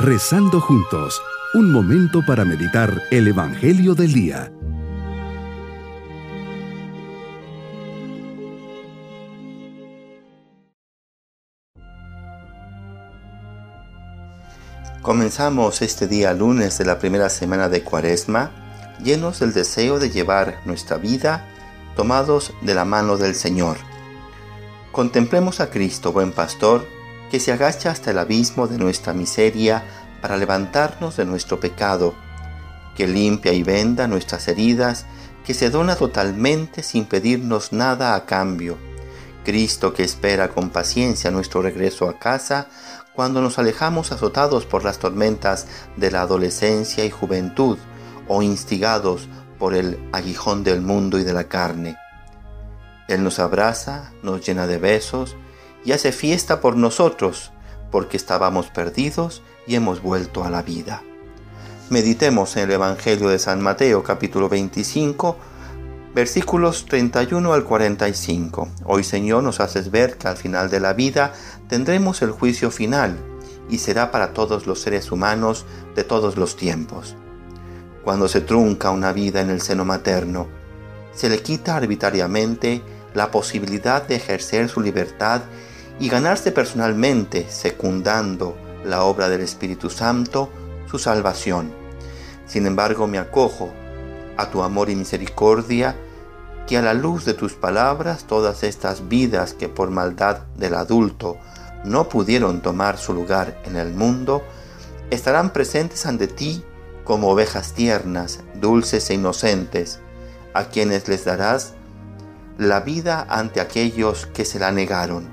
Rezando juntos, un momento para meditar el Evangelio del Día. Comenzamos este día lunes de la primera semana de Cuaresma, llenos del deseo de llevar nuestra vida tomados de la mano del Señor. Contemplemos a Cristo, buen pastor, que se agacha hasta el abismo de nuestra miseria para levantarnos de nuestro pecado, que limpia y venda nuestras heridas, que se dona totalmente sin pedirnos nada a cambio. Cristo que espera con paciencia nuestro regreso a casa cuando nos alejamos azotados por las tormentas de la adolescencia y juventud o instigados por el aguijón del mundo y de la carne. Él nos abraza, nos llena de besos y hace fiesta por nosotros, porque estábamos perdidos y hemos vuelto a la vida. Meditemos en el Evangelio de San Mateo capítulo 25, versículos 31 al 45. Hoy Señor nos haces ver que al final de la vida tendremos el juicio final y será para todos los seres humanos de todos los tiempos. Cuando se trunca una vida en el seno materno, se le quita arbitrariamente la posibilidad de ejercer su libertad y ganarse personalmente, secundando la obra del Espíritu Santo, su salvación. Sin embargo, me acojo a tu amor y misericordia, que a la luz de tus palabras todas estas vidas que por maldad del adulto no pudieron tomar su lugar en el mundo, estarán presentes ante ti como ovejas tiernas, dulces e inocentes, a quienes les darás la vida ante aquellos que se la negaron.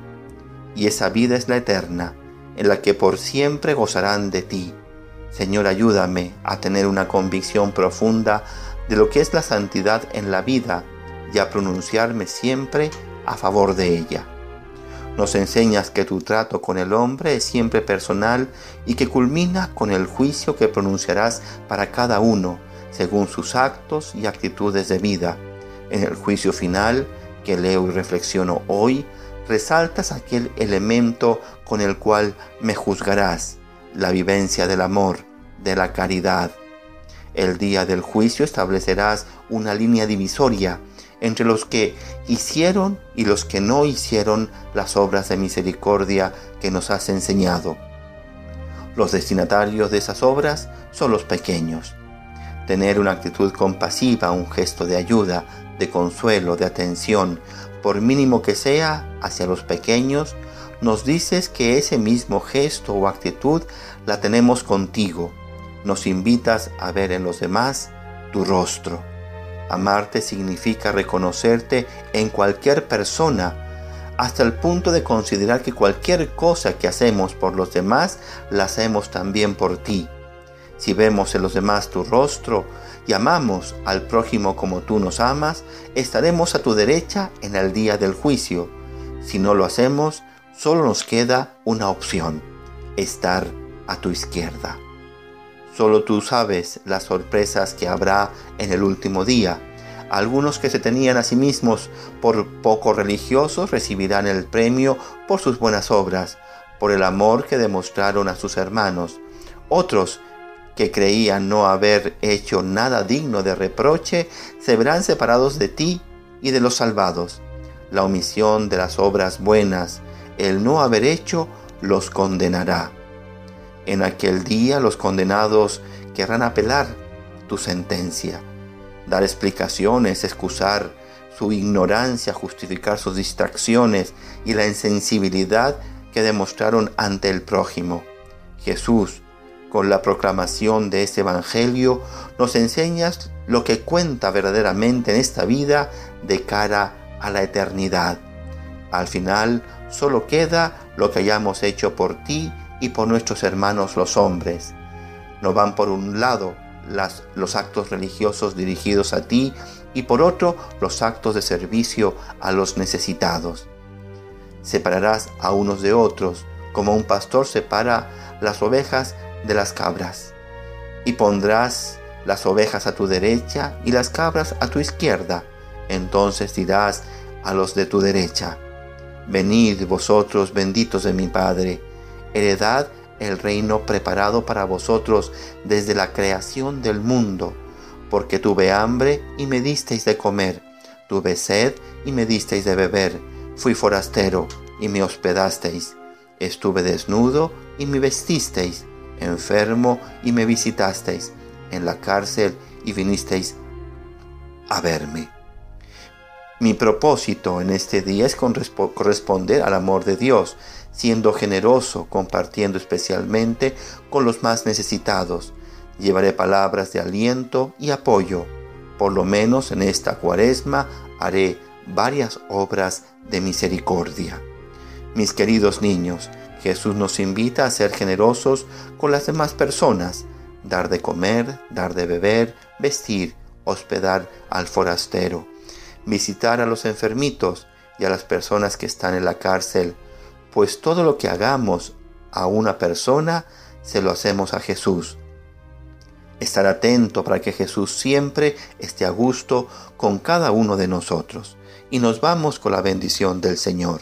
Y esa vida es la eterna, en la que por siempre gozarán de ti. Señor, ayúdame a tener una convicción profunda de lo que es la santidad en la vida y a pronunciarme siempre a favor de ella. Nos enseñas que tu trato con el hombre es siempre personal y que culmina con el juicio que pronunciarás para cada uno, según sus actos y actitudes de vida. En el juicio final que leo y reflexiono hoy, resaltas aquel elemento con el cual me juzgarás, la vivencia del amor, de la caridad. El día del juicio establecerás una línea divisoria entre los que hicieron y los que no hicieron las obras de misericordia que nos has enseñado. Los destinatarios de esas obras son los pequeños. Tener una actitud compasiva, un gesto de ayuda, de consuelo, de atención, por mínimo que sea, hacia los pequeños, nos dices que ese mismo gesto o actitud la tenemos contigo. Nos invitas a ver en los demás tu rostro. Amarte significa reconocerte en cualquier persona, hasta el punto de considerar que cualquier cosa que hacemos por los demás, la hacemos también por ti. Si vemos en los demás tu rostro y amamos al prójimo como tú nos amas, estaremos a tu derecha en el día del juicio. Si no lo hacemos, solo nos queda una opción, estar a tu izquierda. Solo tú sabes las sorpresas que habrá en el último día. Algunos que se tenían a sí mismos por poco religiosos recibirán el premio por sus buenas obras, por el amor que demostraron a sus hermanos. Otros que creían no haber hecho nada digno de reproche, se verán separados de ti y de los salvados. La omisión de las obras buenas, el no haber hecho, los condenará. En aquel día los condenados querrán apelar tu sentencia, dar explicaciones, excusar su ignorancia, justificar sus distracciones y la insensibilidad que demostraron ante el prójimo. Jesús, con la proclamación de este Evangelio, nos enseñas lo que cuenta verdaderamente en esta vida de cara a la eternidad. Al final, solo queda lo que hayamos hecho por ti y por nuestros hermanos los hombres. No van por un lado los actos religiosos dirigidos a ti y por otro los actos de servicio a los necesitados. Separarás a unos de otros, como un pastor separa las ovejas de las cabras, y pondrás las ovejas a tu derecha y las cabras a tu izquierda. Entonces dirás a los de tu derecha, Venid vosotros benditos de mi Padre, heredad el reino preparado para vosotros desde la creación del mundo, porque tuve hambre y me disteis de comer, tuve sed y me disteis de beber, fui forastero y me hospedasteis, estuve desnudo y me vestisteis, enfermo y me visitasteis, en la cárcel y vinisteis a verme. Mi propósito en este día es corresponder al amor de Dios, siendo generoso, compartiendo especialmente con los más necesitados. Llevaré palabras de aliento y apoyo. Por lo menos en esta cuaresma haré varias obras de misericordia. Mis queridos niños, Jesús nos invita a ser generosos con las demás personas, dar de comer, dar de beber, vestir, hospedar al forastero visitar a los enfermitos y a las personas que están en la cárcel, pues todo lo que hagamos a una persona, se lo hacemos a Jesús. Estar atento para que Jesús siempre esté a gusto con cada uno de nosotros. Y nos vamos con la bendición del Señor.